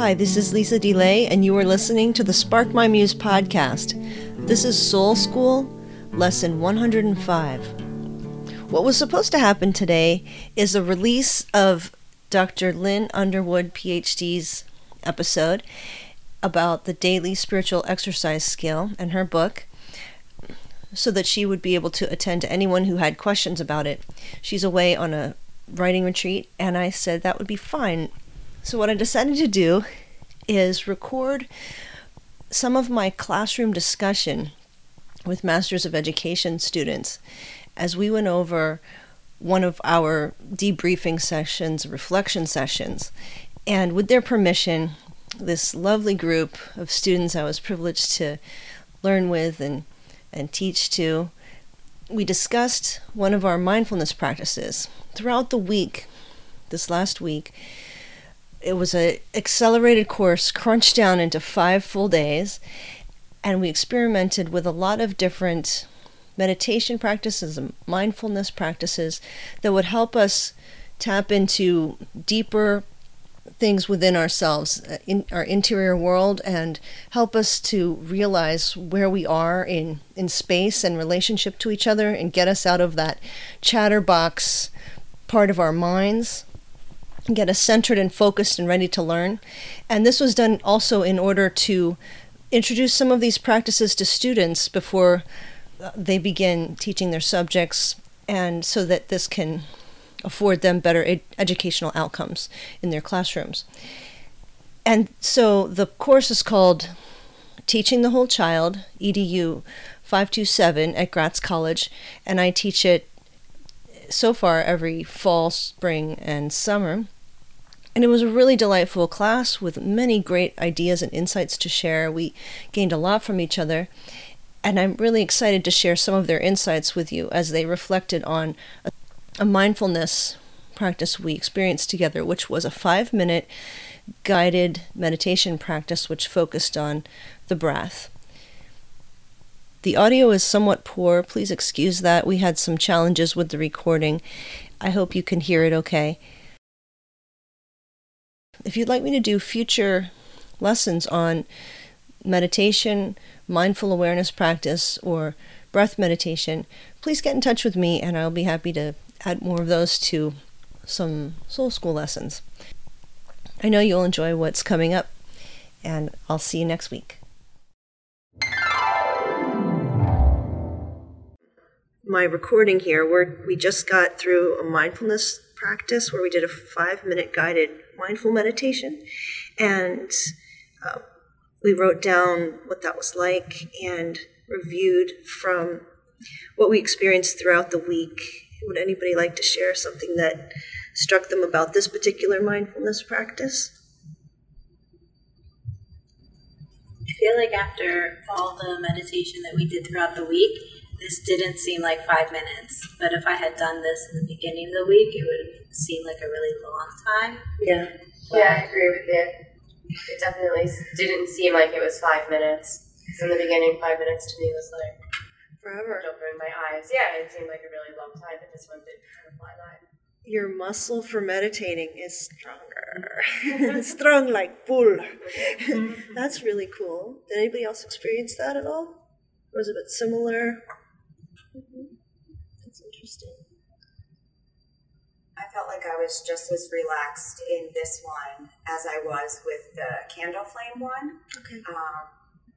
Hi, this is Lisa DeLay, and you are listening to the Spark My Muse podcast. This is Soul School, lesson 105. What was supposed to happen today is a release of Dr. Lynn Underwood, PhD's episode about the daily spiritual exercise skill and her book so that she would be able to attend to anyone who had questions about it. She's away on a writing retreat, and I said that would be fine. So, what I decided to do is record some of my classroom discussion with Masters of Education students as we went over one of our debriefing sessions, reflection sessions. And with their permission, this lovely group of students I was privileged to learn with and, and teach to, we discussed one of our mindfulness practices. Throughout the week, this last week, it was an accelerated course crunched down into five full days, and we experimented with a lot of different meditation practices and mindfulness practices that would help us tap into deeper things within ourselves, uh, in our interior world, and help us to realize where we are in, in space and relationship to each other and get us out of that chatterbox part of our minds get us centered and focused and ready to learn. And this was done also in order to introduce some of these practices to students before uh, they begin teaching their subjects, and so that this can afford them better ed- educational outcomes in their classrooms. And so the course is called Teaching the Whole Child, EDU 527 at Gratz College, and I teach it so far every fall, spring, and summer. And it was a really delightful class with many great ideas and insights to share. We gained a lot from each other. And I'm really excited to share some of their insights with you as they reflected on a, mindfulness practice we experienced together, which was a five minute guided meditation practice which focused on the breath. The audio is somewhat poor. Please excuse that. We had some challenges with the recording. I hope you can hear it okay. If you'd like me to do future lessons on meditation, mindful awareness practice, or breath meditation, please get in touch with me and I'll be happy to add more of those to some soul school lessons. I know you'll enjoy what's coming up, and I'll see you next week. My recording here, where we just got through a mindfulness practice where we did a five minute guided mindful meditation. And uh, we wrote down what that was like and reviewed from what we experienced throughout the week. Would anybody like to share something that struck them about this particular mindfulness practice? I feel like after all the meditation that we did throughout the week, this didn't seem like five minutes. But if I had done this in the beginning of the week, it would have seemed like a really long time. Yeah. Yeah, I agree with you. It definitely didn't seem like it was five minutes. Because in the beginning, five minutes to me was like Forever. opening my eyes. Yeah, it seemed like a really long time, but this one did kind of fly by. Your muscle for meditating is stronger. Strong like bull. That's really cool. Did anybody else experience that at all? Or was it a bit similar? Interesting. I felt like I was just as relaxed in this one as I was with the candle flame one. Okay. Um,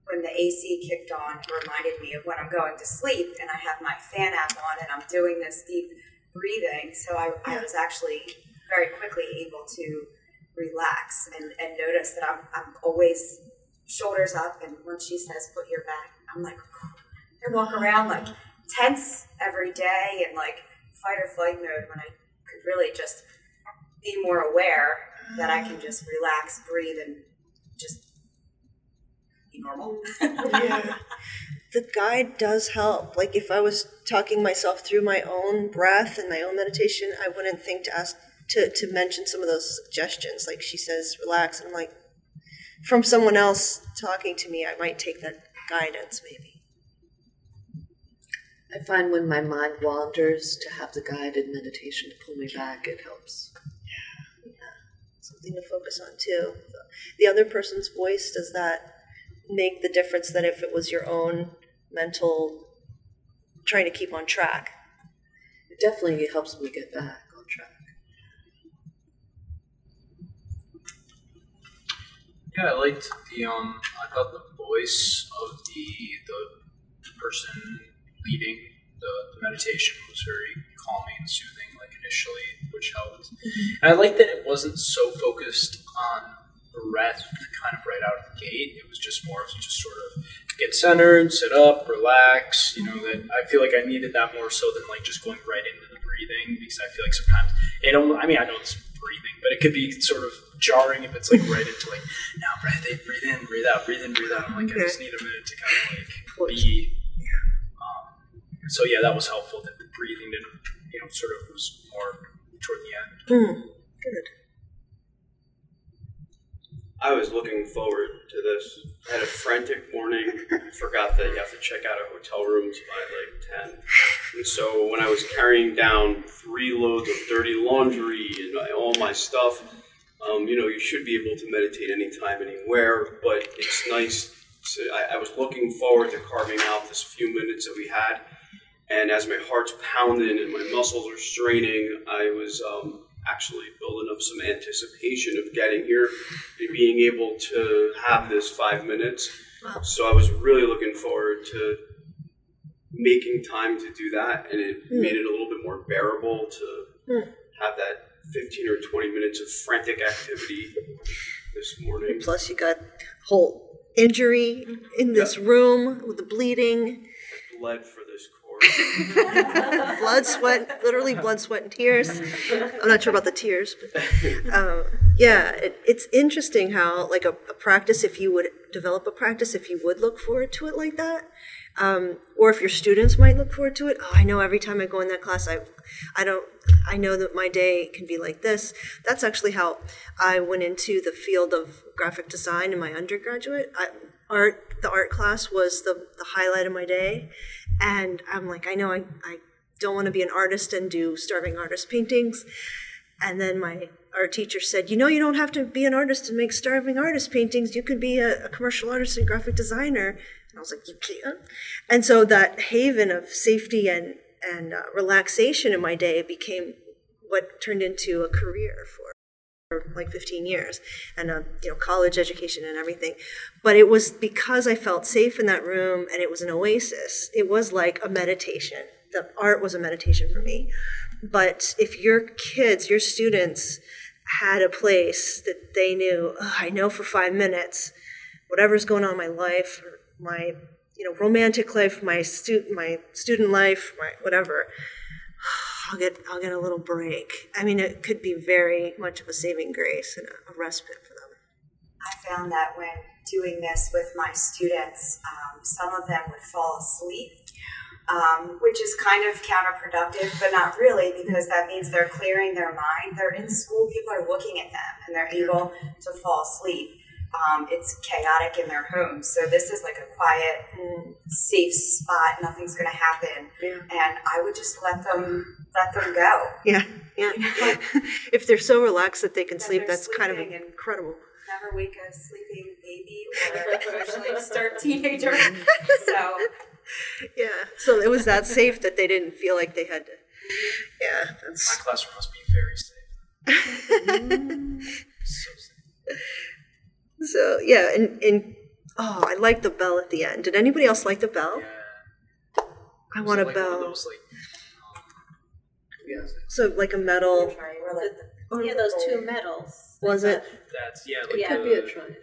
when the AC kicked on, it reminded me of when I'm going to sleep and I have my fan app on and I'm doing this deep breathing. So I, I was actually very quickly able to relax and, and notice that I'm, I'm always shoulders up. And when she says, put your back, I'm like, I walk around like tense every day and like fight or flight mode when I could really just be more aware that I can just relax, breathe, and just be normal. yeah. The guide does help. Like if I was talking myself through my own breath and my own meditation, I wouldn't think to ask to, to mention some of those suggestions. Like she says, relax. And I'm like, from someone else talking to me, I might take that guidance maybe. I find when my mind wanders to have the guided meditation to pull me back, it helps. Yeah. yeah. something to focus on too. The other person's voice, does that make the difference that if it was your own mental trying to keep on track? It definitely helps me get back on track. Yeah, I liked the um. I thought the voice of the the person leading the, the meditation was very calming and soothing, like initially, which helped. Mm-hmm. And I liked that it wasn't so focused on breath, kind of right out of the gate. It was just more of just sort of get centered, sit up, relax. You know that I feel like I needed that more so than like just going right into the breathing because I feel like sometimes it. don't. I mean, I know it's breathing, but it could be sort of jarring if it's like right into like now breathe in, breathe in, breathe out, breathe in, breathe out. I'm like I just need a minute to kind of like be. So yeah, that was helpful. That the breathing didn't, you know, sort of was more toward the end. Mm, good. I was looking forward to this. I had a frantic morning. Forgot that you have to check out of hotel rooms by like 10. And so when I was carrying down three loads of dirty laundry and all my stuff, um, you know, you should be able to meditate anytime, anywhere, but it's nice to, I, I was looking forward to carving out this few minutes that we had. And as my heart's pounding and my muscles are straining, I was um, actually building up some anticipation of getting here and being able to have this five minutes. So I was really looking forward to making time to do that, and it Mm. made it a little bit more bearable to Mm. have that 15 or 20 minutes of frantic activity this morning. Plus, you got whole injury in this room with the bleeding, Bled for. blood, sweat, literally blood, sweat, and tears. I'm not sure about the tears, but um, yeah, it, it's interesting how like a, a practice, if you would develop a practice, if you would look forward to it like that, um, or if your students might look forward to it. Oh, I know every time I go in that class, I, I don't, I know that my day can be like this. That's actually how I went into the field of graphic design in my undergraduate. I, art, the art class was the, the highlight of my day, and I'm like, I know I, I don't want to be an artist and do starving artist paintings. And then my art teacher said, "You know, you don't have to be an artist and make starving artist paintings. You could be a, a commercial artist and graphic designer." And I was like, "You can't." And so that haven of safety and and uh, relaxation in my day became what turned into a career for for like 15 years and a you know college education and everything. But it was because i felt safe in that room and it was an oasis. It was like a meditation. The art was a meditation for me. But if your kids your students had a place that they knew "Ugh, i know for five minutes whatever's going on in my life my you know romantic life my stu- my student life my whatever I'll get I'll get a little break. I mean, it could be very much of a saving grace and a, a respite for them. I found that when doing this with my students, um, some of them would fall asleep, um, which is kind of counterproductive, but not really because that means they're clearing their mind. They're in school, people are looking at them, and they're able to fall asleep. Um, it's chaotic in their homes, so this is like a quiet, safe spot. Nothing's going to happen, Yeah. and I would just let them let them go. Yeah, yeah. if they're so relaxed that they can That sleep, that's kind of incredible. never wake a sleeping baby or emotionally disturbed teenager. So Yeah. So it was that safe that they didn't feel like they had to. Mm-hmm. Yeah, My classroom must be very safe. so safe. so. Yeah, and and oh, I like the bell at the end. Did anybody else like the bell? Yeah. I want a like one of bell. those, like, yeah, So like a metal. or like the or- Yeah, those two metals. Was it? that's yeah, like Yeah. the, Could be a triangle.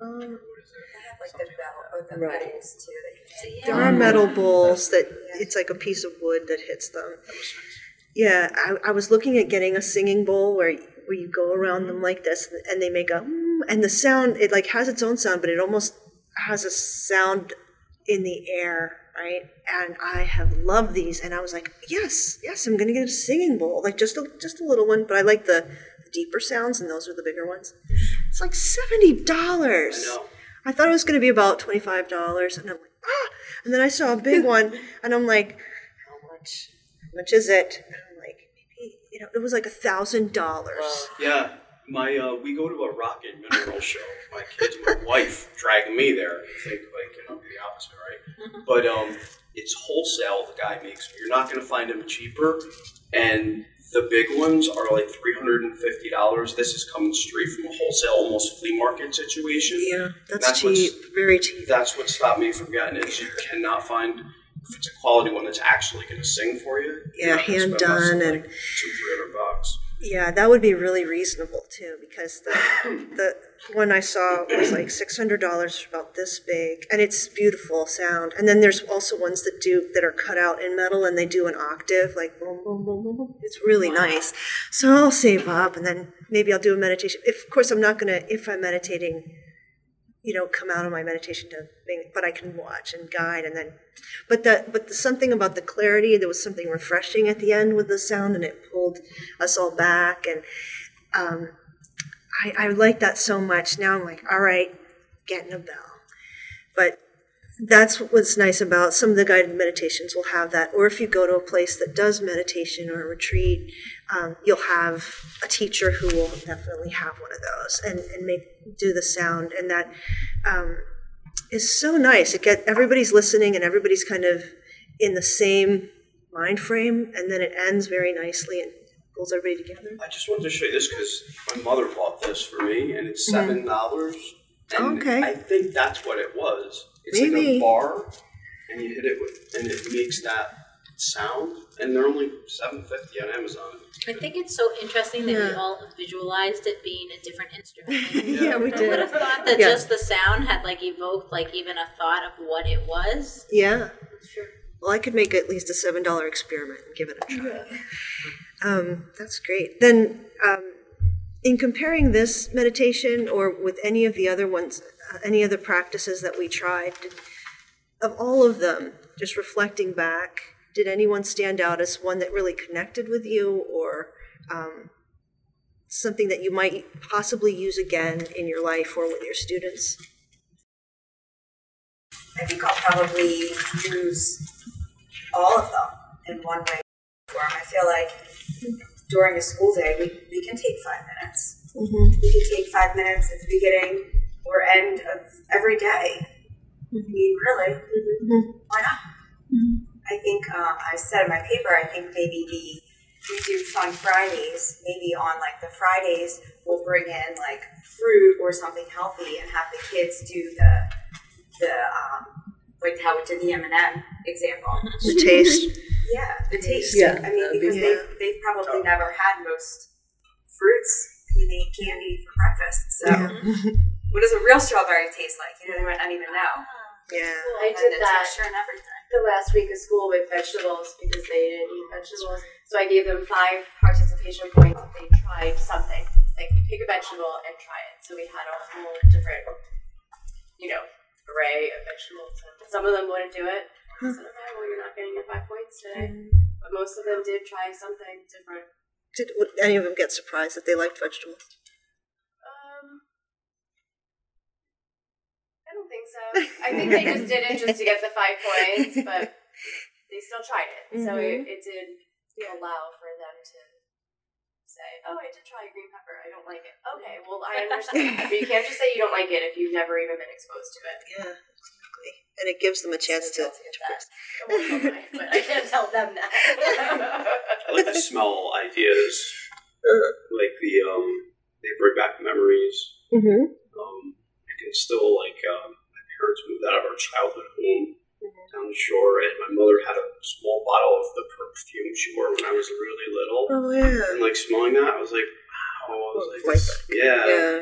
Um, what is it? they have like the bell or the Right. bowls too that you there are metal bowls that it's like a piece of wood that hits them. That was nice. Yeah, I, I was looking at getting a singing bowl where where you go around them like this and they make a mm, and the sound it like has its own sound, but it almost has a sound in the air, right? And I have loved these, and I was like, yes, yes, I'm gonna get a singing bowl, like just a just a little one, but I like the, the deeper sounds, and those are the bigger ones. It's like seventy dollars. I know. I thought it was going to be about twenty-five dollars, and I'm like, ah! And then I saw a big one, and I'm like, how much? How much is it? And I'm like, maybe you know, it was like a thousand dollars. Yeah, My uh, we go to a rock and mineral show. My kids, my wife, dragging me there. I think like you know the opposite, right? But um, it's wholesale. The guy makes. You're not going to find them cheaper, and the big ones are like three hundred and fifty dollars. This is coming straight from a wholesale, almost flea market situation. Yeah, that's, That's cheap. Very cheap. That's what stopped me from getting it. Is you cannot find if it's a quality one that's actually going to sing for you. Yeah, you're not gonna hand spend less than, done and- two three hundred bucks. Yeah, that would be really reasonable too, because the the one I saw was like six hundred dollars, for about this big, and it's beautiful sound. And then there's also ones that do that are cut out in metal, and they do an octave, like boom, boom, boom, boom, boom. It's really nice. So I'll save up, and then maybe I'll do a meditation. If, of course, I'm not gonna if I'm meditating, you know, come out of my meditation to, think, but I can watch and guide, and then. But the but the something about the clarity, there was something refreshing at the end with the sound, and it pulled us all back. And um, I, I like that so much. Now I'm like, all right, getting a bell. But that's what's nice about some of the guided meditations will have that. Or if you go to a place that does meditation or a retreat, um, you'll have a teacher who will definitely have one of those and, and make do the sound. And that um, is so nice. It get everybody's listening and everybody's kind of in the same mind frame, and then it ends very nicely and pulls everybody together. I just wanted to show you this because my mother bought this for me, and it's seven dollars. And Okay. I think that's what it was. It's like a bar, and you hit it with, and it makes that sound. And they're only seven fifty on Amazon. I think it's so interesting that we all visualized it being a different instrument. Yeah, we did. I would have thought that Yeah. just the sound had like evoked like even a thought of what it was. Yeah. Well, I could make at least a seven dollar experiment and give it a try. Um, that's great. Then, um, in comparing this meditation or with any of the other ones, uh, any other practices that we tried, of all of them, just reflecting back, did anyone stand out as one that really connected with you, or um, something that you might possibly use again in your life or with your students? I think I'll probably use all of them in one way or form. I feel like during a school day, we, we can take five minutes. Mm-hmm. We can take five minutes at the beginning or end of every day. I mean, really, why not? I think um, I said in my paper. I think maybe the we do fun Fridays. Maybe on like the Fridays, we'll bring in like fruit or something healthy and have the kids do the the um, like how we did the M and m example. The taste. Yeah, the taste. Yeah, I mean, because good. they've, they've probably never had most fruits. I mean, they eat candy for breakfast. So, what does a real strawberry taste like? You know, they might not even know. Yeah. I And did the that and everything. the last week of school with vegetables because they didn't eat vegetables. So I gave them five participation points if they tried something. Like pick a vegetable and try it. So we had a whole different, you know, array of vegetables. And some of them wouldn't do it. I said, okay, well, you're not getting your five points today. Mm-hmm. But most of them did try something different. Did would any of them get surprised that they liked vegetables? Think so. I think they just did it just to get the five points, but they still tried it. So it, it did allow for them to say, "Oh, I did try green pepper. I don't like it." Okay, well, I understand. but you can't just say you don't like it if you've never even been exposed to it. Yeah, exactly. And it gives them a chance to. So guilty of that. Well, so am I, but I can't tell them that. I like to smell ideas, like the um, they bring back memories. Mm-hmm. Um, I can still like um, my parents moved out of our childhood home down the shore, and my mother had a small bottle of the perfume she wore when I was really little. Oh yeah. And like smelling that, I was like, wow. I was like, Right yeah. Yeah.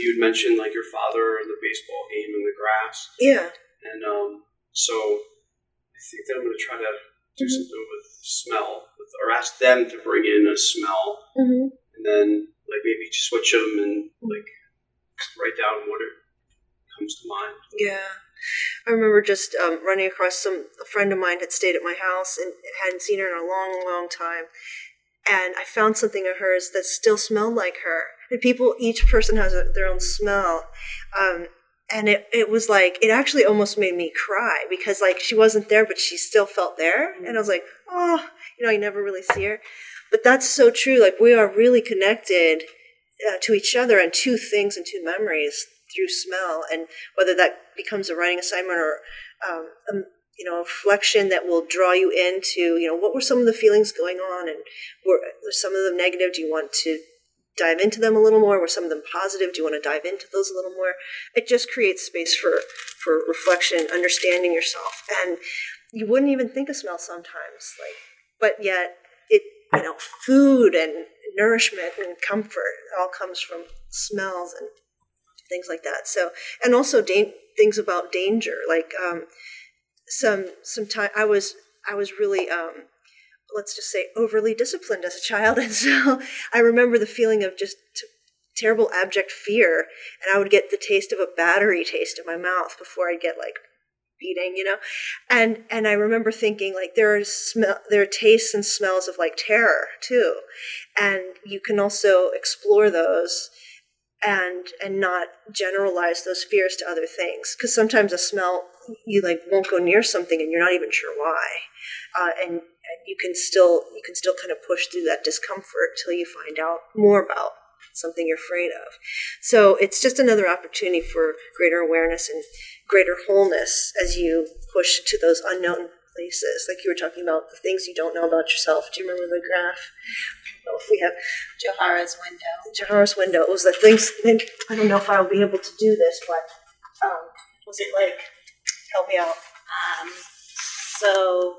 You had mentioned like your father and the baseball game in the grass, Yeah. and um, so I think that I'm going to try to do Mm-hmm. something with smell, with, or ask them to bring in a smell, Mm-hmm. and then like maybe switch them and like write down what it comes to mind. Yeah. I remember just um, running across some a friend of mine had stayed at my house and hadn't seen her in a long, long time. And I found something of hers that still smelled like her. And people, each person has a, their own smell. Um, and it, it was like, it actually almost made me cry because like she wasn't there, but she still felt there. And I was like, oh, you know, I never really see her. But that's so true. Like we are really connected uh, to each other and two things and two memories through smell, and whether that becomes a writing assignment or um, um, you know, a reflection that will draw you into, you know, what were some of the feelings going on, and were, were some of them negative? Do you want to dive into them a little more? Were some of them positive? Do you want to dive into those a little more? It just creates space for for reflection, understanding yourself, and you wouldn't even think of smell sometimes, like, but yet it, you know, food and nourishment and comfort all comes from smells and things like that. So, and also da- things about danger, like um, some some time I was I was really um, let's just say overly disciplined as a child, and so I remember the feeling of just terrible abject fear, and I would get the taste of a battery taste in my mouth before I'd get like beating, you know, and and I remember thinking like there are smell there are tastes and smells of like terror too, and you can also explore those and and not generalize those fears to other things. Because sometimes a smell you like won't go near something and you're not even sure why. Uh, and, and you can still you can still kind of push through that discomfort till you find out more about something you're afraid of. So it's just another opportunity for greater awareness and greater wholeness as you push to those unknown places. Like you were talking about the things you don't know about yourself. Do you remember the graph know if we have Johari's window. Johari's window. It was the things. I don't know if I'll be able to do this, but um, was it like? Help me out. Um, so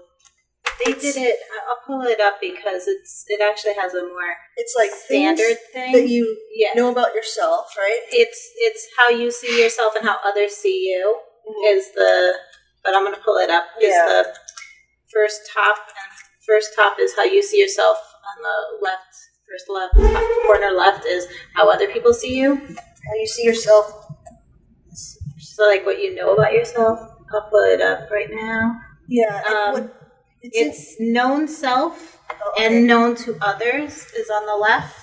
they did it. I'll pull it up because it's it actually has a more It's like standard thing. that you yeah, know about yourself, right? it's it's how you see yourself and how others see you is the. But I'm gonna pull it up. Is Yeah. the first top and first top is how you see yourself on the left. First left top corner left is how other people see you. How you see yourself. So like what you know about yourself. I'll pull it up right now. Yeah. Um, what, it's, It's known self oh, okay. and known to others is on the left.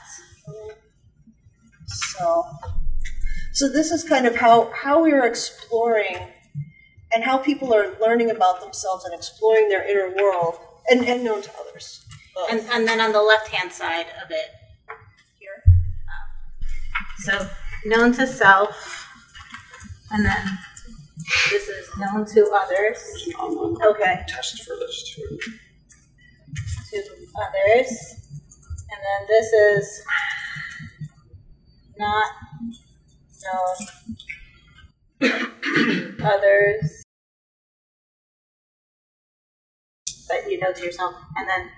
So, so this is kind of how how we are exploring, and how people are learning about themselves and exploring their inner world, and and known to others. Both. And, and then on the left hand side of it, here. Um, so known to self, and then this is known to others, Okay. test for this too. to others, and then this is not known others But you know to yourself, and then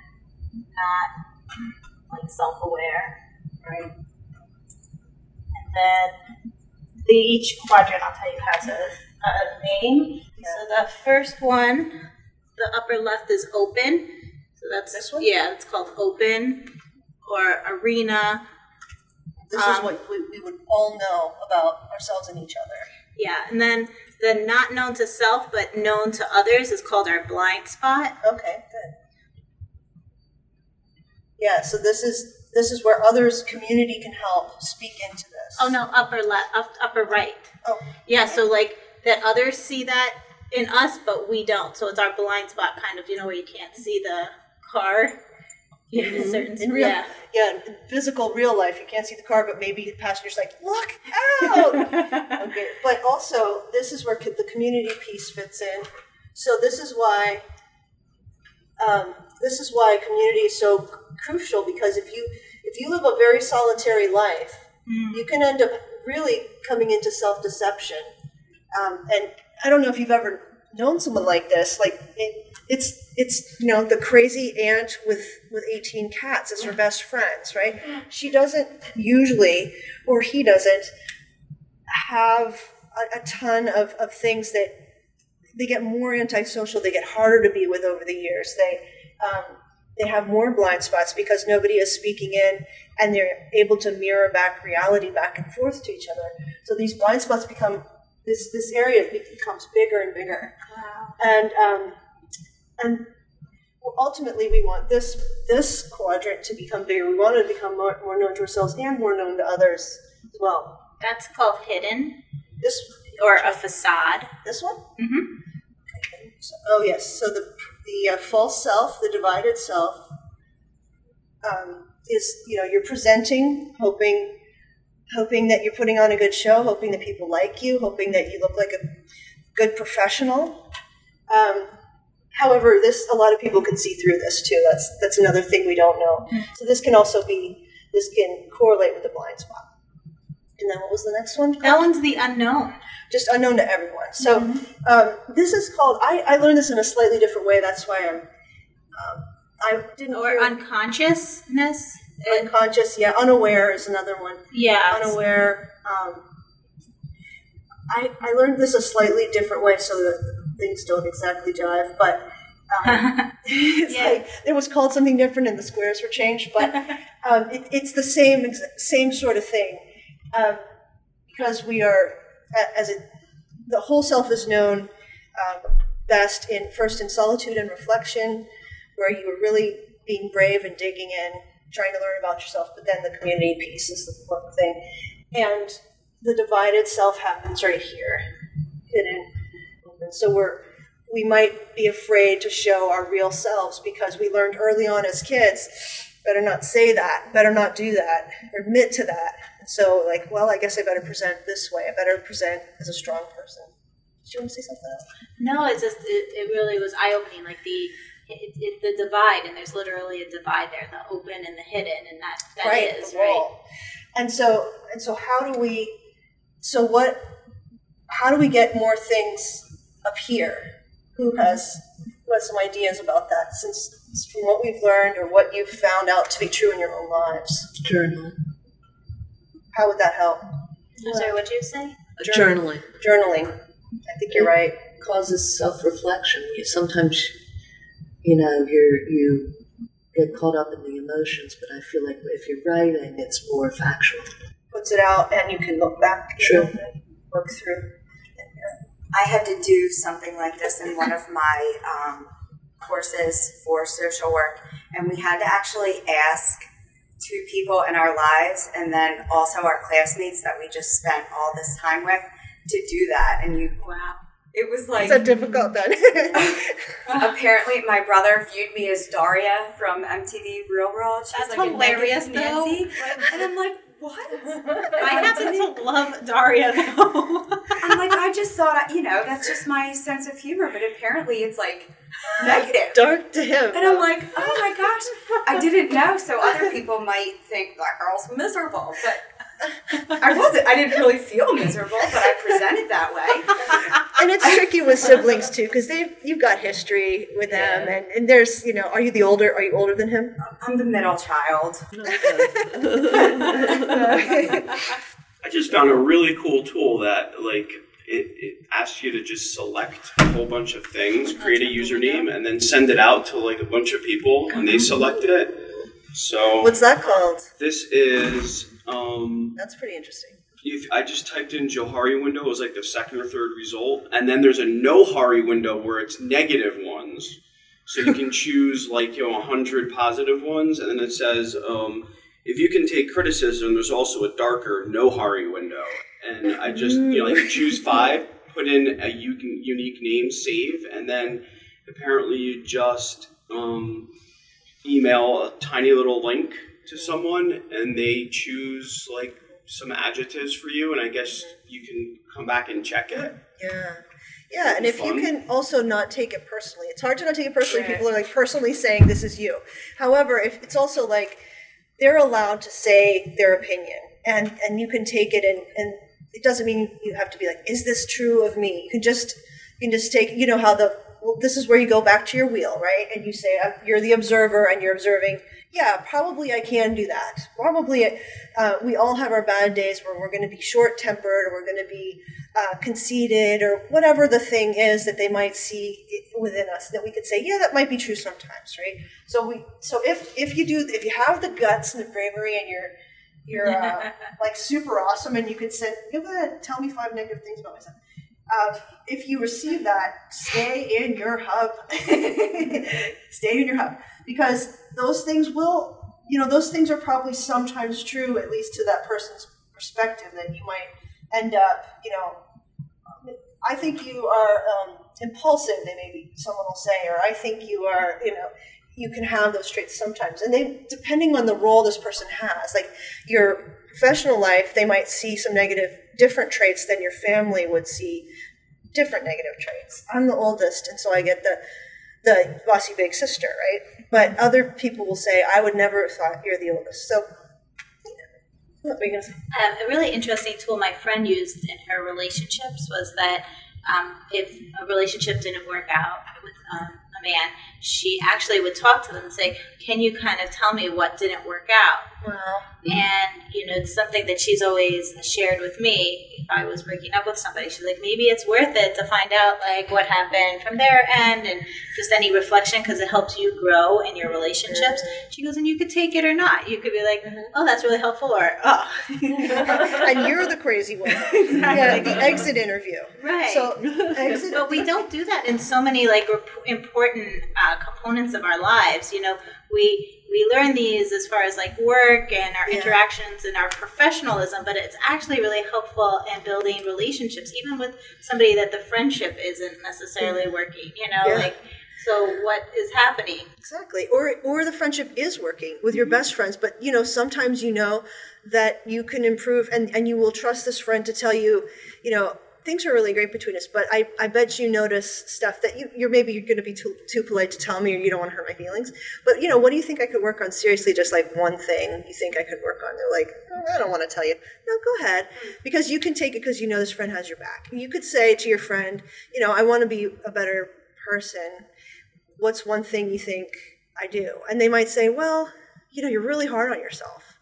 not like self-aware, right? And then the each quadrant I'll tell you has a, a name. So the first one, the upper left is open. So that's This one? Yeah, it's called open or arena. This is Um, what we, we would all know about ourselves and each other. Yeah, and then the not known to self but known to others is called our blind spot. Okay, good. Yeah, so this is this is where others community can help speak into this. Oh no, upper left, up, upper right. Oh, Yeah, so like that others see that in us, but we don't. So it's our blind spot, kind of. You know where you can't see the car. in a certain in real, yeah. yeah, in physical real life, you can't see the car, but maybe the passenger's like, "Look out!" okay, but also this is where the community piece fits in. So this is why, um, this is why community is so crucial because if you if you live a very solitary life, you can end up really coming into self deception. Um, and I don't know if you've ever known someone like this. Like it, it's it's you know the crazy aunt with with 18 cats as her best friends, right? She doesn't usually, or he doesn't, have a, a ton of, of things that they get more antisocial. They get harder to be with over the years. They um, they have more blind spots because nobody is speaking in, and they're able to mirror back reality back and forth to each other. So these blind spots become this this area becomes bigger and bigger, and um, and ultimately we want this this quadrant to become bigger. We want it to become more, more known to ourselves and more known to others as well. That's called hidden This or a facade. this one. Mhm. Okay. So, oh yes. So the the uh, false self, the divided self, um, is you know you're presenting, hoping hoping that you're putting on a good show, hoping that people like you, hoping that you look like a good professional. Um, however, this a lot of people can see through this too. That's that's another thing we don't know. So this can also be this can correlate with the blind spot. And then what was the next one? That one's the unknown. just unknown to everyone. So um, this is called. I, I learned this in a slightly different way. That's why I'm. Um, I didn't Or hear unconsciousness. Unconscious. Yeah, unaware is another one. yeah. Unaware. Um, I I learned this a slightly different way, so that things don't exactly jive. But um, it's Yeah. like it was called something different, and the squares were changed. But um, it, it's the same same sort of thing um, because we are as it the whole self is known um, best in first in solitude and reflection, where you are really being brave and digging in, trying to learn about yourself. But then the community piece is the important thing, and the divided self happens right here, hidden. And so we're we might be afraid to show our real selves because we learned early on as kids better not say that, better not do that, admit to that. And so, like, well, I guess I better present this way. I better present as a strong person. Do you want to say something else? No, it's just it, it really was eye opening. Like the it, it, the divide, and there's literally a divide there: the open and the hidden, and that that right, is the right. And so, and so, how do we? So what? How do we get more things up here? Who has who has some ideas about that? Since from what we've learned or what you've found out to be true in your own lives, Journaling. How would that help? I'm sorry, what did you say? Journaling Journaling. I think you're right. causes self-reflection. You sometimes, you know, you're you get caught up in the emotions, but I feel like if you're writing, it's more factual. Puts it out, and you can look back. you Sure. know, and work through. I had to do something like this in one of my um, courses for social work, and we had to actually ask two people in our lives, and then also our classmates that we just spent all this time with, to do that. And you, Wow. it was like It's a difficult then. apparently my brother viewed me as Daria from MTV Real World. She was That's like hilarious, negative though. Nancy, and I'm like, what? I happen to love Daria though. I'm like, I just thought, you know, that's just my sense of humor, but apparently it's like negative. Dark to him. And I'm like, oh my gosh, I didn't know. So other people might think that girl's miserable, but I wasn't. I didn't really feel miserable, but I presented that way. and it's tricky with siblings too, because they you've got history with them, and, and there's you know, are you the older? Are you older than him? I'm the middle child. I just found a really cool tool that like it, it asks you to just select a whole bunch of things, create a username, and then send it out to like a bunch of people, and they select it. So What's that called? this is um, That's pretty interesting. if I just typed in Johari window, it was like the second or third result, and then there's a Nohari window where it's negative ones. So you can choose like you know hundred positive ones, and then it says um, if you can take criticism, there's also a darker Nohari window, and I just you know like choose five, put in a u- unique name, save, and then apparently you just um, email a tiny little link to someone, and they choose like some adjectives for you, and I guess you can come back and check it. Yeah. Yeah, and if you can also not take it personally, it's hard to not take it personally. Right. People are like personally saying this is you. However, if it's also like they're allowed to say their opinion, and and you can take it, and and it doesn't mean you have to be like, is this true of me? You can just you can just take, you know how the well, this is where you go back to your wheel, right? And you say you're the observer, and you're observing. Yeah, probably I can do that. Probably uh, we all have our bad days where we're going to be short tempered, or we're going to be uh, conceited, or whatever the thing is that they might see within us that we could say, yeah, that might be true sometimes, right? So we, so if if you do, if you have the guts and the bravery, and you're you're uh, like super awesome, and you could say, go ahead, tell me five negative things about myself. Uh, if you receive that, stay in your hub. stay in your hub because those things will, you know, those things are probably sometimes true, at least to that person's perspective. That you might end up, you know, I think you are um, impulsive. They maybe someone will say, or I think you are, you know, you can have those traits sometimes, and they depending on the role this person has. Like your professional life, they might see some negative, different traits than your family would see different negative traits. I'm the oldest, and so I get the the bossy big sister, right? But other people will say, I would never have thought you're the oldest. So? Um, a really interesting tool my friend used in her relationships was that um, if a relationship didn't work out with um, man, she actually would talk to them and say, "Can you kind of tell me what didn't work out?" Well, And you know, it's something that she's always shared with me. If I was breaking up with somebody, she's like, maybe it's worth it to find out like what happened from their end and just any reflection because it helps you grow in your relationships. Mm-hmm. She goes, and you could take it or not. You could be like, mm-hmm. oh, that's really helpful, or oh, and you're the crazy one. Yeah, the exit interview. right. So, exit. but we don't do that in so many like important uh, components of our lives you know we we learn these as far as like work and our Yeah. interactions and our professionalism but it's actually really helpful in building relationships even with somebody that the friendship isn't necessarily mm-hmm. working you know Yeah. like so what is happening Exactly. Or or the friendship is working with your mm-hmm. best friends, but you know, sometimes you know that you can improve and, and you will trust this friend to tell you, you know, things are really great between us, but I, I bet you notice stuff that you, you're maybe you're gonna be too too polite to tell me or you don't want to hurt my feelings. But you know, what do you think I could work on seriously, just like one thing you think I could work on? They're like, oh, I don't want to tell you. No, go ahead. Because you can take it because you know this friend has your back. You could say to your friend, you know, I want to be a better person what's one thing you think I do? And they might say, well, you know, you're really hard on yourself,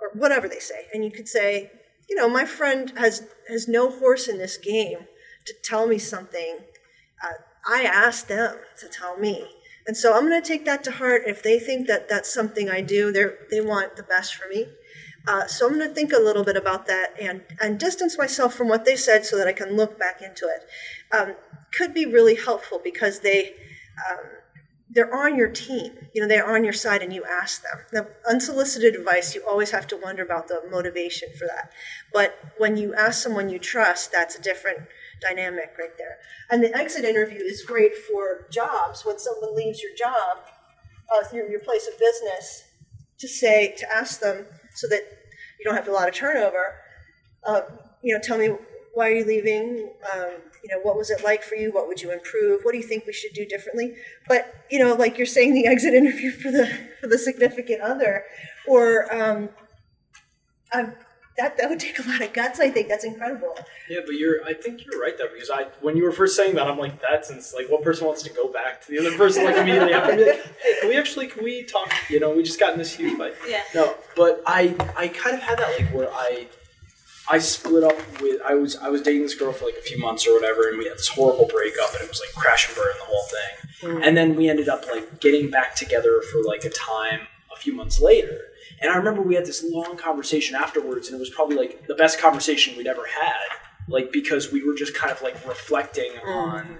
or whatever they say. And you could say, you know, my friend has has no horse in this game to tell me something. Uh, I asked them to tell me, and so I'm going to take that to heart. If they think that that's something I do, they they want the best for me. Uh, so I'm going to think a little bit about that and and distance myself from what they said so that I can look back into it. Um, could be really helpful because they they're on your team. You know, they're on your side and you ask them. The unsolicited advice, you always have to wonder about the motivation for that. But when you ask someone you trust, that's a different dynamic right there. And the exit interview is great for jobs. When someone leaves your job, uh, your, your place of business, to say, to ask them so that you don't have a lot of turnover, uh, you know, tell me why are you leaving? Um, you know, what was it like for you? What would you improve? What do you think we should do differently? But you know, like you're saying, the exit interview for the for the significant other, or um, um, that that would take a lot of guts. I think that's incredible. Yeah, but you're. I think you're right though because I when you were first saying that I'm like that's ins- like what person wants to go back to the other person like immediately after be like hey can we actually can we talk you know we just got in this huge fight Yeah. no but I I kind of had that like where I I split up with I was I was dating this girl for like a few months or whatever and we had this horrible breakup and it was like crash and burn the whole thing. Mm. And then we ended up like getting back together for like a time a few months later. And I remember we had this long conversation afterwards and it was probably like the best conversation we'd ever had like because we were just kind of like reflecting mm. on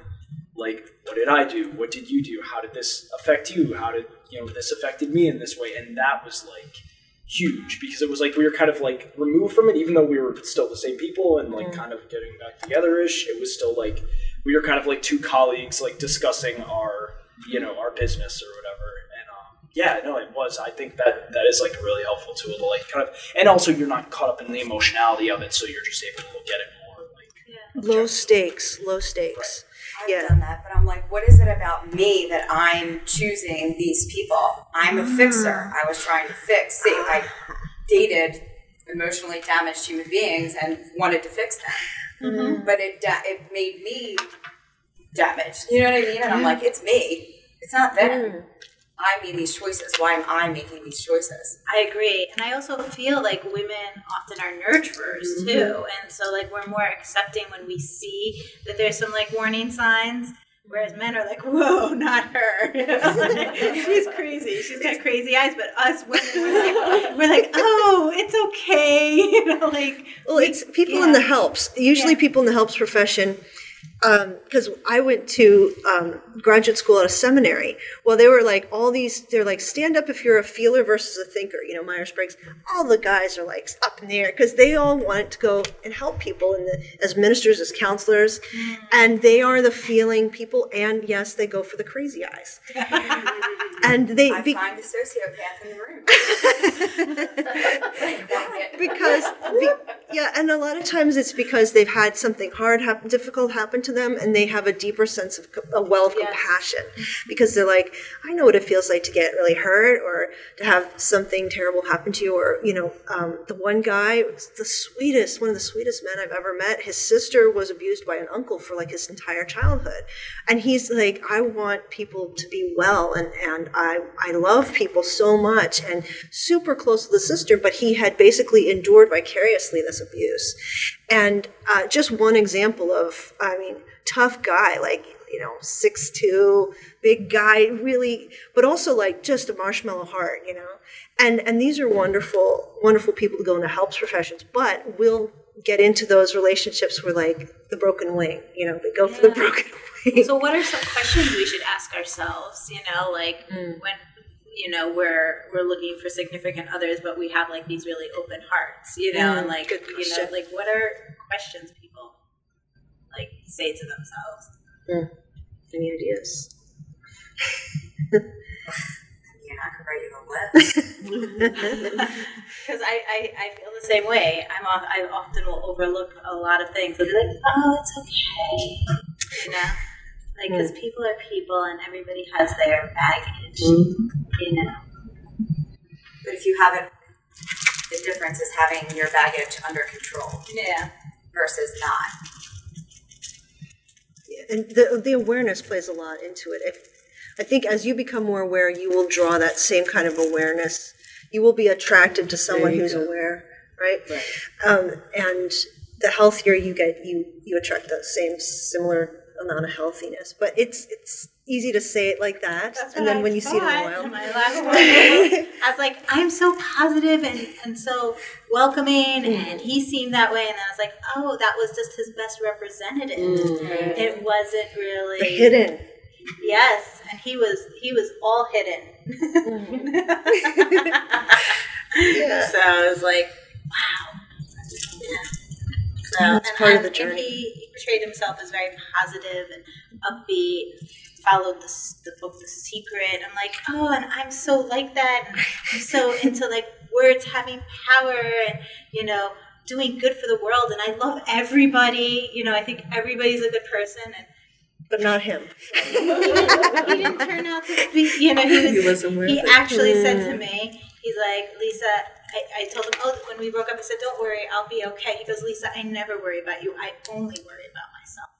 like what did I do? What did you do? How did this affect you? How did you know this affected me in this way? And that was like huge because it was like we were kind of like removed from it even though we were still the same people and like kind of getting back together ish it was still like we were kind of like two colleagues like discussing our you know our business or whatever. And um, yeah no it was. I think that that is like a really helpful tool to like kind of and also you're not caught up in the emotionality of it so you're just able to look at it more like Low stakes, low stakes. I've Yeah. done that, but I'm like, what is it about me that I'm choosing these people? I'm a mm. fixer. I was trying to fix. See, I dated emotionally damaged human beings and wanted to fix them, mm-hmm. but it da- it made me damaged. You know what I mean? And I'm like, it's me. It's not them. Mm. I made these choices. Why am I making these choices? I agree. And I also feel like women often are nurturers mm-hmm. too. And so like we're more accepting when we see that there's some like warning signs. Whereas men are like, whoa, not her. She's crazy. She's got crazy eyes. But us women, we're like, we're like oh, it's okay. You know, like, Well, it's people in the helps. Usually, Yeah. people in the helps profession. Because I went to um, graduate school at a seminary. Well, they were like all these. They're like stand up if you're a feeler versus a thinker. You know, Myers Briggs. All the guys are like up in the air because they all want to go and help people in the, as ministers, as counselors, and they are the feeling people. And yes, they go for the crazy eyes. and and they I be- find the sociopath in the room. because be, yeah and a lot of times it's because they've had something hard happen difficult happen to them and they have a deeper sense of a well of Yes. compassion. Because they're like i know what it feels like to get really hurt or to have something terrible happen to you or you know um, the one guy the sweetest one of the sweetest men i've ever met his sister was abused by an uncle for like his entire childhood. And he's like i want people to be well and and i i love people so much and super close to the sister but he had basically endured vicariously this abuse and uh, just one example of i mean tough guy like you know six two big guy really but also like just a marshmallow heart you know and and these are wonderful wonderful people to go into helps professions but we'll get into those relationships where like the broken wing you know they go for the broken wing So, what are some questions we should ask ourselves? You know, like Mm. when you know we're we're looking for significant others, but we have like these really open hearts. You know, Mm, and like good you know, like what are questions people like say to themselves? any ideas You're not gonna write you a list. Because I, I, I feel the same way. I'm off, I often will overlook a lot of things. I'll be like, oh, it's okay. You know? Like, because people are people and everybody has their baggage. You know? But if you haven't, the difference is having your baggage under control Yeah. versus not. and the the awareness plays a lot into it. If I think as you become more aware, you will draw that same kind of awareness. You will be attracted to someone who's go. aware, right? Um, and the healthier you get, you you attract the same similar amount of healthiness. But it's it's easy to say it like that, and then when you see it in the wild, My last one, I was like, I'm so positive and, and so welcoming, mm. and he seemed that way. And then I was like, oh, that was just his best representative. Mm. It wasn't really the hidden. Yes, and he was he was all hidden. Mm. Yeah. So I was like, wow. Yeah. So, It's and part of the journey. he, portrayed himself as very positive and upbeat. Followed the, the book The Secret. I'm like, oh, and I'm so like that. And I'm so into like words having power and you know doing good for the world. And I love everybody. You know, I think everybody's a good person. And But not him. he didn't, turn out to be, you know, he was, He he actually said to me, he's like, Lisa, I, I told him, oh, when we broke up, I said, don't worry, I'll be okay. He goes, Lisa, I never worry about you. I only worry about myself.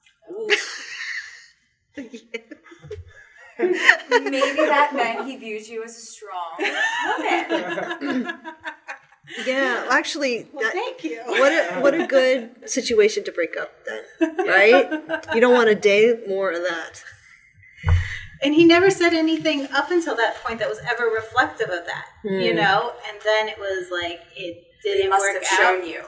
Maybe that meant he views you as a strong woman. Yeah, actually, Well, that, thank you. what a what a good situation to break up then, right? You don't want a day more of that. And he never said anything up until that point that was ever reflective of that, you know? And then it was like, it didn't must work have out. shown you.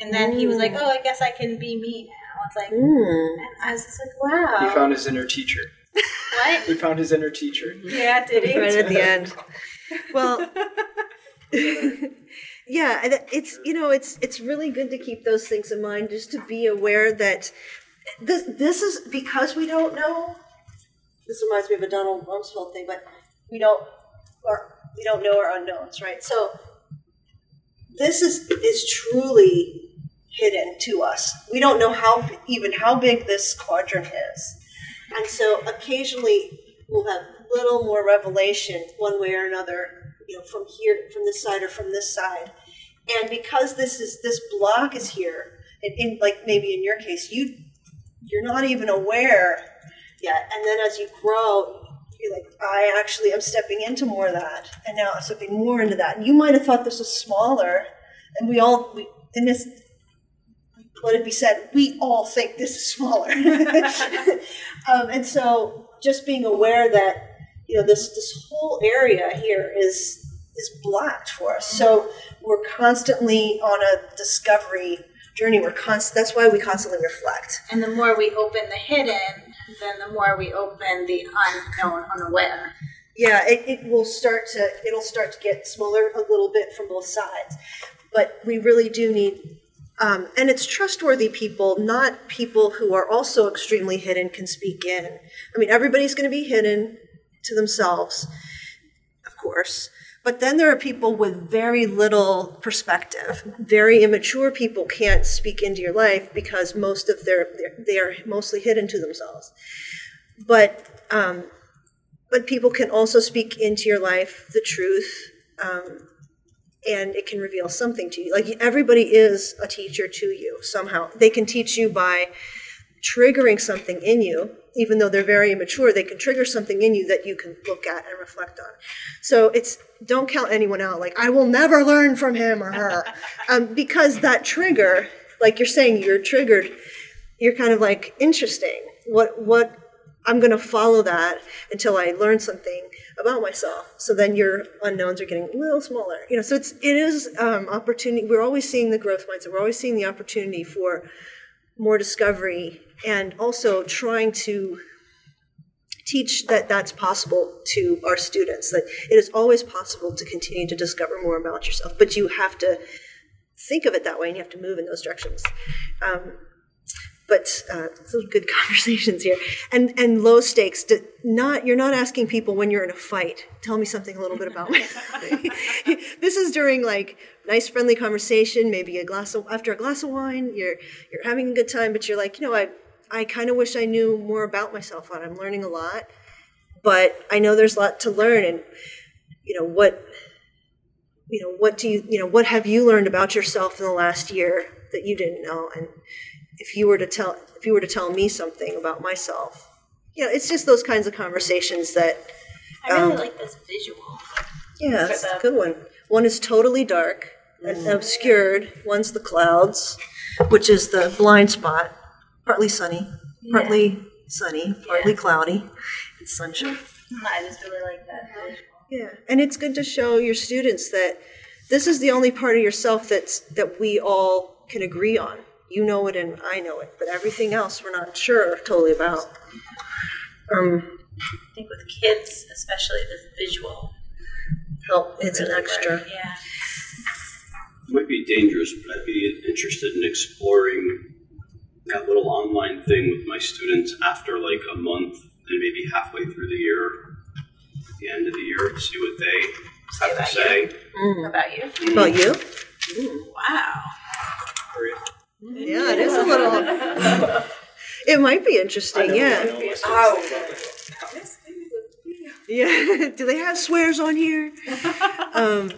And then he was like, oh, I guess I can be me now. It's like, Mm. and I was just like, wow. He found his inner teacher. what? He found his inner teacher. Yeah, did he? right at the end. Well, yeah, it's you know it's it's really good to keep those things in mind, just to be aware that this this is because we don't know. This reminds me of a Donald Rumsfeld thing, but we don't or we don't know our unknowns, right? So this is is truly hidden to us. We don't know how even how big this quadrant is. And so occasionally we'll have a little more revelation one way or another, you know, from here, from this side or from this side. And because this is this block is here, and in like maybe in your case, you you're not even aware yet. And then as you grow, you're like, I actually am stepping into more of that, and now I'm stepping more into that. And you might have thought this was smaller, and we all we in this let it be said, we all think this is smaller. um, and so just being aware that, you know, this, this whole area here is, is blocked for us. So we're constantly on a discovery journey. We're const- that's why we constantly reflect. And the more we open the hidden, then the more we open the unknown, unaware. Yeah, it, it will start to, it'll start to get smaller a little bit from both sides. But we really do need um, and it's trustworthy people, not people who are also extremely hidden, can speak in. I mean, everybody's going to be hidden to themselves, of course. But then there are people with very little perspective. Very immature people can't speak into your life because most of their, they are mostly hidden to themselves. But um, but people can also speak into your life the truth, um, and it can reveal something to you. Like everybody is a teacher to you somehow. They can teach you by triggering something in you even though they're very immature, they can trigger something in you that you can look at and reflect on. So it's don't count anyone out. Like I will never learn from him or her, um, because that trigger, like you're saying, you're triggered. You're kind of like interesting. What what I'm going to follow that until I learn something about myself. So then your unknowns are getting a little smaller. You know, so it's it is um, opportunity. We're always seeing the growth mindset. We're always seeing the opportunity for more discovery and also trying to teach that that's possible to our students that it is always possible to continue to discover more about yourself but you have to think of it that way and you have to move in those directions. Um, but uh, some good conversations here. And and low stakes to not you're not asking people when you're in a fight. Tell me something a little bit about me. This is during like nice friendly conversation maybe a glass of after a glass of wine you're you're having a good time but you're like you know i i kind of wish i knew more about myself and i'm learning a lot but i know there's a lot to learn and you know what you know what do you you know what have you learned about yourself in the last year that you didn't know? And if you were to tell if you were to tell me something about myself you know it's just those kinds of conversations that I really Um, like this visual. yeah that's a good one. One is totally dark and obscured one's the clouds which is the blind spot partly sunny partly sunny partly cloudy it's sunshine I just really like that visual. yeah and it's good to show your students that this is the only part of yourself that's that we all can agree on you know it and i know it but everything else we're not sure totally about um I think with kids, especially this visual. help it's an extra work. Yeah. might be dangerous, but I'd be interested in exploring that little online thing with my students after like a month and maybe halfway through the year, at the end of the year, to see what they have to about say. Mm. About you? about you Wow. yeah it is a little it might be interesting yeah Oh. yeah do they have swears on here um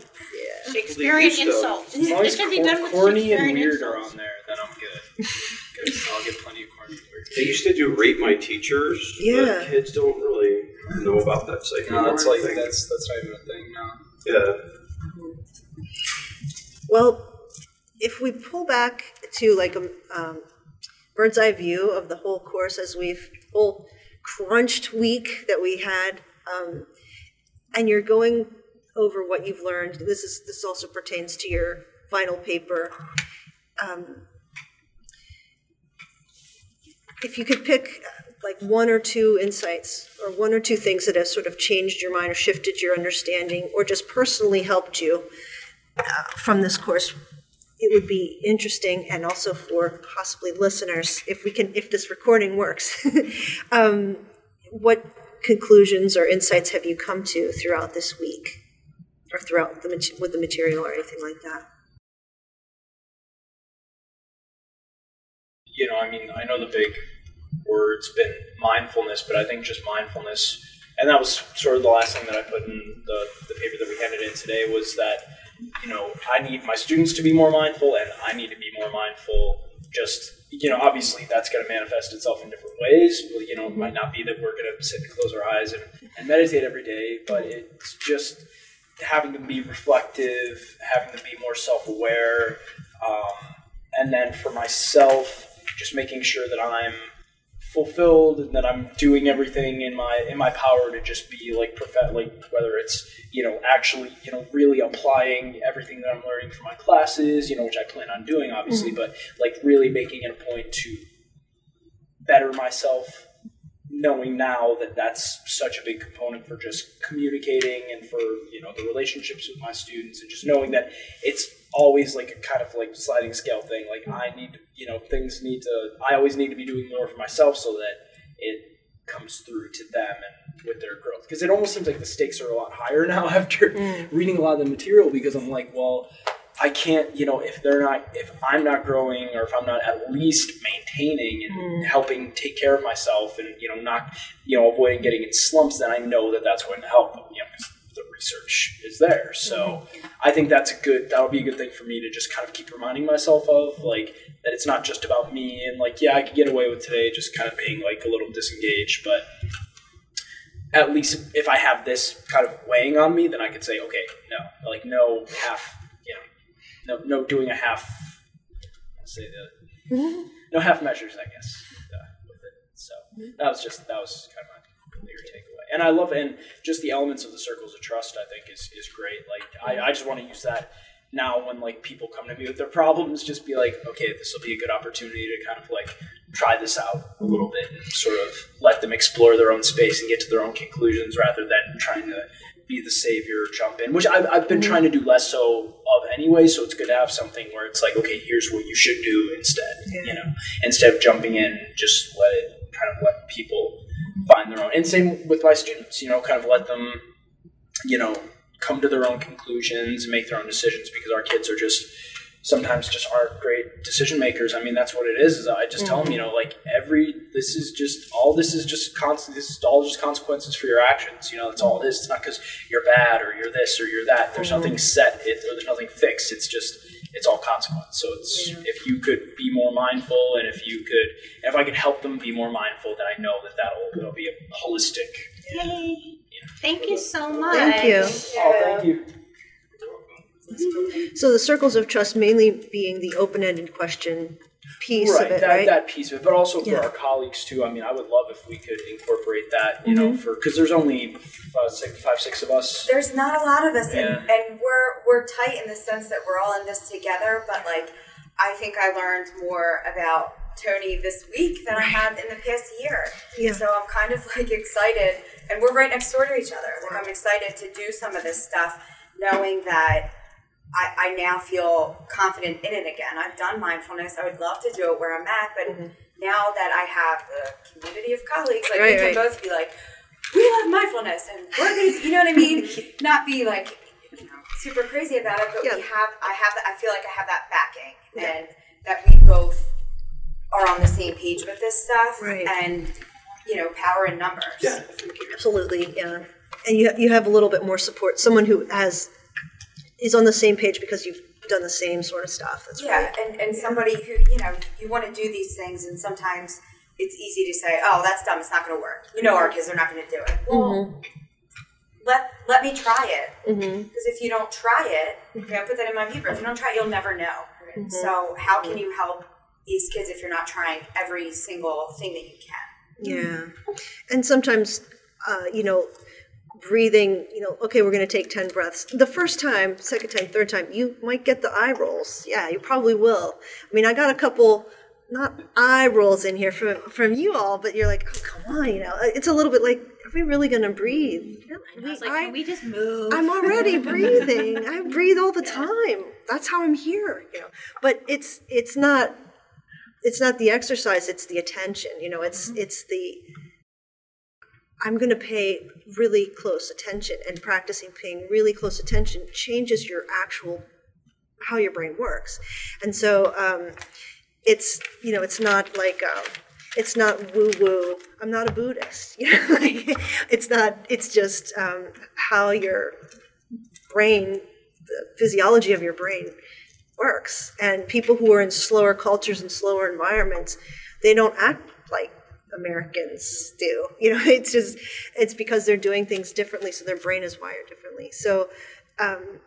Shakespearean insults. As long It as be done with corny and Shakespearean weird are on there, then I'm good. Because I'll get plenty of corny. They used to do rate my teachers, Yeah. but kids don't really know about that site No, anymore. that's like think. that's that's not even a thing now. yeah. Well, if we pull back to like a um, bird's eye view of the whole course as we've whole crunched week that we had, um, and you're going over what you've learned. This is this also pertains to your final paper. Um, if you could pick uh, like one or two insights or one or two things that have sort of changed your mind or shifted your understanding or just personally helped you from this course, it would be interesting and also for possibly listeners, if we can, if this recording works, um, what conclusions or insights have you come to throughout this week or throughout the, with the material or anything like that? you know, I mean, I know the big word's been mindfulness, but I think just mindfulness, and that was sort of the last thing that I put in the, the paper that we handed in today was that, you know, I need my students to be more mindful and I need to be more mindful. Just, you know, obviously that's going to manifest itself in different ways. You know, it might not be that we're going to sit and close our eyes and, and meditate every day, but it's just having to be reflective, having to be more self aware. Um, and then for myself, just making sure that I'm fulfilled and that I'm doing everything in my in my power to just be like prof- like whether it's you know actually you know really applying everything that I'm learning from my classes you know which I plan on doing obviously mm. but like really making it a point to better myself knowing now that that's such a big component for just communicating and for you know the relationships with my students and just knowing that it's always like a kind of like sliding scale thing. Like i need to you know things need to i always need to be doing more for myself so that it comes through to them and with their growth. Because it almost seems like the stakes are a lot higher now after mm. reading a lot of the material because I'm like, well, I can't, you know, if they're not, if I'm not growing or if I'm not at least maintaining and mm. helping take care of myself and, you know, not, you know, avoiding getting in slumps, then I know that that's going to help, you know, the research is there. So mm-hmm. I think that's a good, that would be a good thing for me to just kind of keep reminding myself of, like, that it's not just about me and, like, yeah, I could get away with today just kind of being, like, a little disengaged, but at least if I have this kind of weighing on me, then I could say, okay, no, like no half, no, no doing a half. Say the no half measures, I guess, uh, with it. So that was just that was kind of my clear takeaway. And I love and just the elements of the circles of trust. I think is is great. Like I, I just want to use that now when like people come to me with their problems, just be like, okay, this will be a good opportunity to kind of like try this out a little bit and sort of let them explore their own space and get to their own conclusions rather than trying to be the savior or jump in, which I've, I've been mm-hmm. trying to do less so of anyway. So it's good to have something where it's like, okay, here's what you should do instead, you know, instead of jumping in, just let it kind of let people find their own. And same with my students, you know, kind of let them, you know, come to their own conclusions and make their own decisions because our kids are just sometimes just aren't great decision makers. I mean, that's what it is. Is I just tell them, mm-hmm. you know, like every this is just all this is just constant. This is all just consequences for your actions. You know, that's all it is. It's not because you're bad or you're this or you're that. There's nothing mm-hmm. set. It or there's nothing fixed. It's just it's all consequence. So it's if you could be more mindful and if you could, if I could help them be more mindful, then I know that that'll, that'll be a holistic. Yay. Thank you so much. Thank you. Oh, thank you. So the circles of trust mainly being the open-ended question piece right, of it, that, right? that piece of it, but also for Yeah. our colleagues too. I mean, I would love if we could incorporate that, you Mm-hmm. know, for because there's only five, six, five, six of us. There's not a lot of us, Yeah. and, and we're we're tight in the sense that we're all in this together. But like, I think I learned more about Tony this week than I had in the past year. Yeah. So I'm kind of like excited, and we're right next door to each other. Like I'm excited to do some of this stuff, knowing that. I, I now feel confident in it again. I've done mindfulness. I would love to do it where I'm at, but mm-hmm. now that I have the community of colleagues, like Right, we can right. both be like, we love mindfulness and we're these, you know what I mean? Not be like, you know, super crazy about it, but Yeah. we have, I have, that, I feel like I have that backing and that we both are on the same page with this stuff Right. and, you know, power in numbers. Yeah. Absolutely, yeah. And you you have a little bit more support. Someone who has is on the same page because you've done the same sort of stuff. That's Yeah, right. and, and somebody who, you know, you want to do these things and sometimes it's easy to say, oh, that's dumb, it's not going to work. You know our kids are not going to do it. Well, mm-hmm. let, let me try it. Mm-hmm. Because if you don't try it, you know, put that in my paper. If you don't try it, you'll never know. Mm-hmm. So how can you help these kids if you're not trying every single thing that you can? Yeah. And sometimes, uh, you know, breathing, you know, okay, we're going to take 10 breaths. The first time, second time, third time, you might get the eye rolls. Yeah, you probably will. I mean, I got a couple, not eye rolls in here from, from you all, but you're like, oh, come on, you know, it's a little bit like, are we really going to breathe? I was like, I- can we just move? I'm already breathing. I breathe all the time. That's how I'm here, you know. But it's it's not it's not the exercise, it's the attention, you know. It's mm-hmm. it's the I'm going to pay really close attention and practicing paying really close attention changes your actual how your brain works. And so um, it's you know, it's not like um, it's not woo woo. I'm not a Buddhist. You know, it's not. It's just um, how your brain, the physiology of your brain works. And people who are in slower cultures and slower environments, they don't act Americans do. You know, it's just it's because they're doing things differently, so their brain is wired differently. So. Um,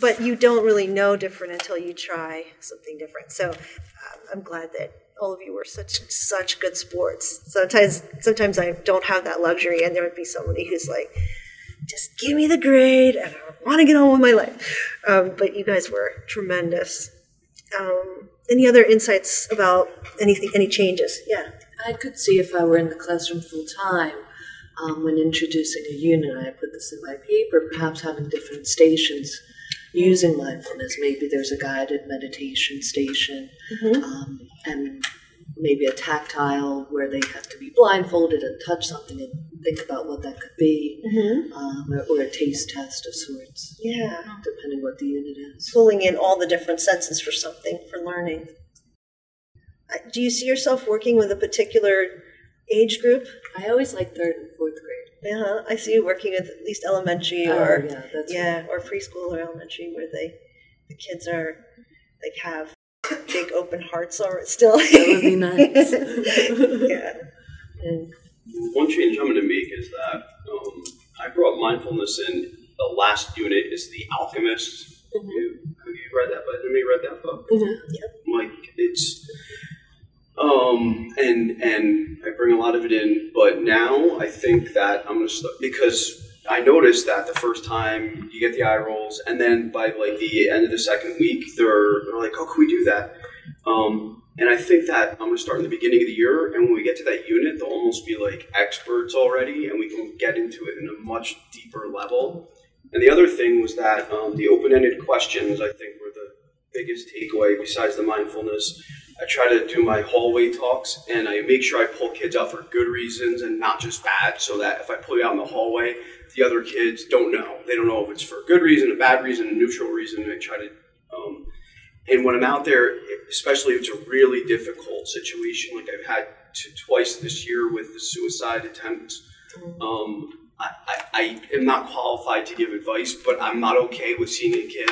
but you don't really know different until you try something different. So um, I'm glad that all of you were such such good sports. Sometimes sometimes I don't have that luxury, and there would be somebody who's like, just give me the grade, and I want to get on with my life. Um, but you guys were tremendous. Um, any other insights about anything? Any changes? Yeah. I could see if I were in the classroom full time, um, when introducing a unit, I put this in my paper, perhaps having different stations using mindfulness. Maybe there's a guided meditation station, um, and maybe a tactile where they have to be blindfolded and touch something and think about what that could be, Mm-hmm. um, or, or a taste test of sorts, Yeah. depending what the unit is. Pulling in all the different senses for something, for learning. Uh, Do you see yourself working with a particular age group? I always like third and fourth grade. Uh-huh. I see you working with at least elementary Oh, or yeah, that's yeah, or preschool or elementary where they the kids are like have big open hearts or still. That would be nice. yeah. And One change I'm going to make is that um, I brought mindfulness in. The last unit is The Alchemist. Mm-hmm. You, have you read that? But have you read that book? Mhm. Like it's, um, and and I bring a lot of it in. But now I think that I'm to start because I noticed that the first time you get the eye rolls, and then by like the end of the second week, they're they're like, "Oh, can we do that?" Um, and I think that I'm to start in the beginning of the year, and when we get to that unit, they'll almost be like experts already, and we can get into it in a much deeper level. And the other thing was that um, the open-ended questions, I think, were the biggest takeaway besides the mindfulness. I try to do my hallway talks, and I make sure I pull kids out for good reasons and not just bad, so that if I pull you out in the hallway, the other kids don't know. They don't know if it's for a good reason, a bad reason, a neutral reason. I try to um, and when I'm out there, especially if it's a really difficult situation, like I've had to, twice this year with the suicide attempts, um, I, I, I am not qualified to give advice, but I'm not okay with seeing a kid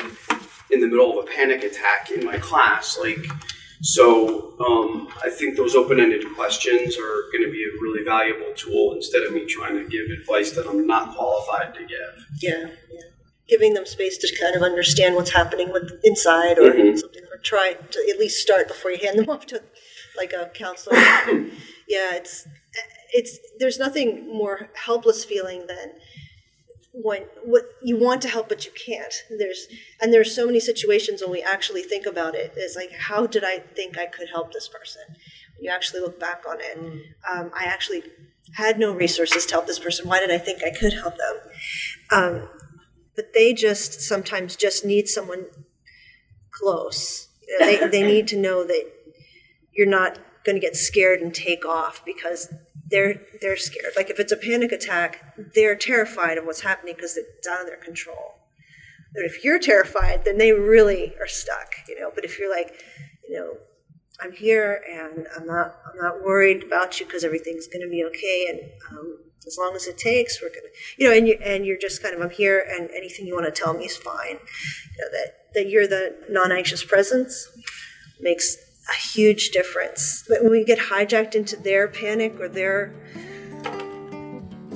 in the middle of a panic attack in my class. Like, so um, I think those open-ended questions are going to be a really valuable tool instead of me trying to give advice that I'm not qualified to give. Yeah. yeah. Giving them space to kind of understand what's happening with inside or Mhm. something, or try to at least start before you hand them off to like a counselor. yeah, it's it's there's nothing more helpless feeling than when what you want to help but you can't. There's and there's so many situations when we actually think about it. It's like how did I think I could help this person? When you actually look back on it, um, I actually had no resources to help this person. Why did I think I could help them? Um, but they just sometimes just need someone close. You know, They, they need to know that you're not going to get scared and take off because they're they're scared. Like if it's a panic attack, they're terrified of what's happening because it's out of their control. But if you're terrified, then they really are stuck, you know. But if you're like, you know, I'm here and I'm not I'm not worried about you because everything's going to be okay and um, as long as it takes, we're gonna, you know, and you and you're just kind of I'm here and anything you want to tell me is fine. You know, that that you're the non-anxious presence makes a huge difference. But when we get hijacked into their panic or their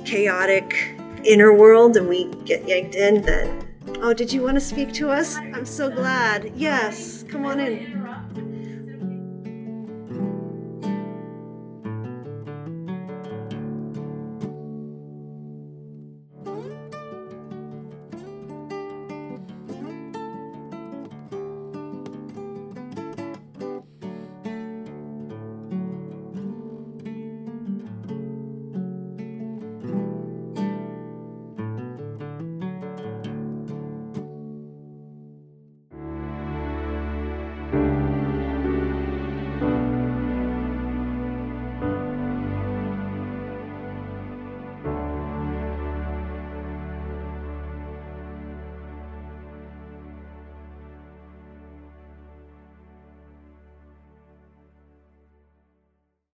chaotic inner world and we get yanked in, then oh, did you want to speak to us? I'm so glad. Yes, come on in.